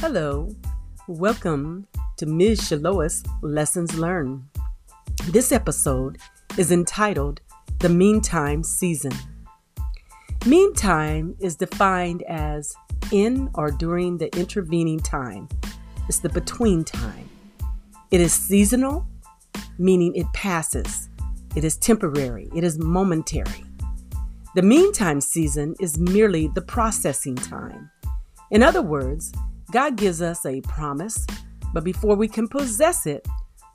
Hello, welcome to Ms. Shalois Lessons Learned. This episode is entitled The Meantime Season. Meantime is defined as in or during the intervening time, it's the between time. It is seasonal, meaning it passes, it is temporary, it is momentary. The meantime season is merely the processing time. In other words, God gives us a promise, but before we can possess it,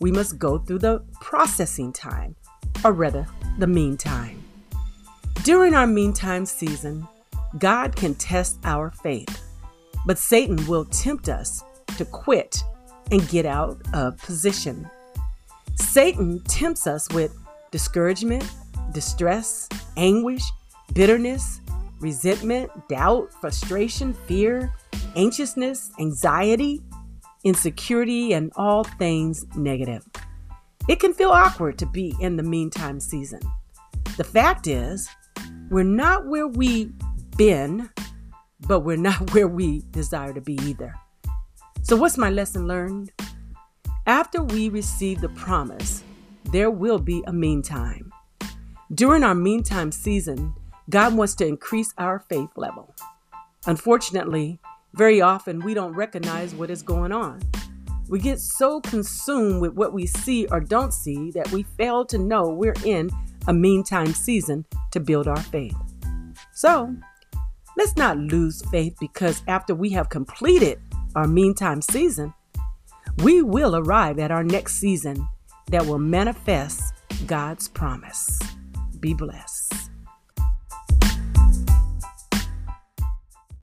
we must go through the processing time, or rather, the meantime. During our meantime season, God can test our faith, but Satan will tempt us to quit and get out of position. Satan tempts us with discouragement, distress, anguish, bitterness, resentment, doubt, frustration, fear, anxiousness, anxiety, insecurity, and all things negative. It can feel awkward to be in the meantime season. The fact is, we're not where we've been, but we're not where we desire to be either. So, what's my lesson learned? After we receive the promise, there will be a meantime. During our meantime season, God wants to increase our faith level. Unfortunately, very often we don't recognize what is going on. We get so consumed with what we see or don't see that we fail to know we're in a meantime season to build our faith. So, let's not lose faith because after we have completed our meantime season, we will arrive at our next season that will manifest God's promise. Be blessed.